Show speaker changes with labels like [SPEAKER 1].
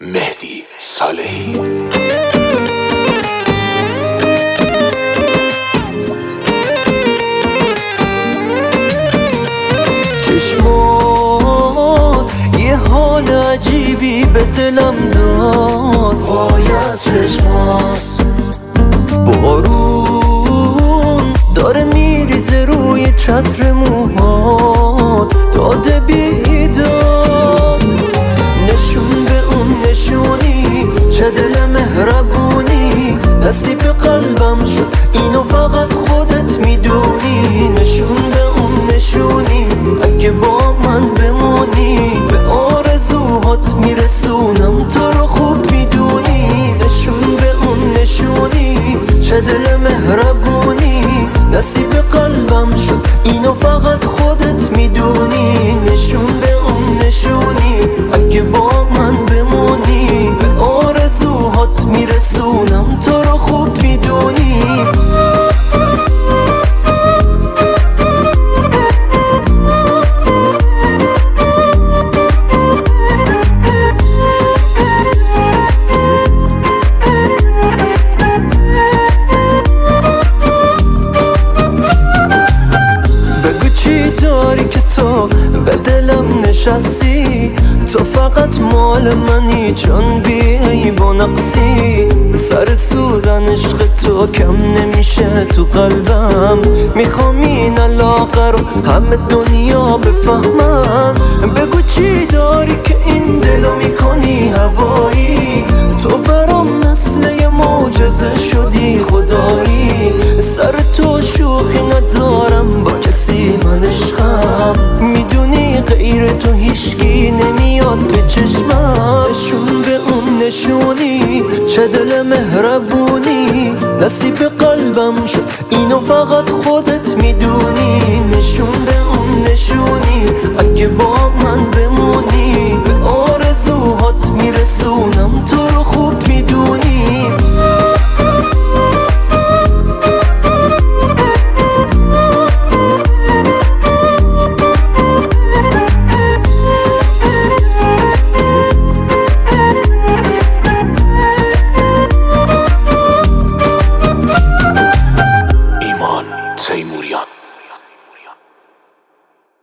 [SPEAKER 1] مهدی صالحی.
[SPEAKER 2] چشمات یه حال عجیبی به دلم داد.
[SPEAKER 3] وای از چشمات
[SPEAKER 2] قلبم شد اینو فقط خودت می‌دونی. نشون به اون نشونی. اگه با من بمونی به آرزوهات میرسونم. تو رو خوب می‌دونی. نشون به اون نشونی. چه دل مهربونی. نصیب قلبم شد اینو فقط خودت می‌دونی. تو به دلم نشستی. تو فقط مال منی چون بی و نقصی. سر سوزن عشق تو کم نمیشه تو قلبم. می‌خوام این علاقه رو همه دنیا بفهمن. بگو چی داری که این دلو می‌کنی؟ هوایی غیر تو هیشگی نمیاد به چشمشون به اون نشونی. چه دل مهربونی. نصیب قلبم شد. اینو فقط خودت می‌دونی. نشون به اون نشونی. اگه با من بمونی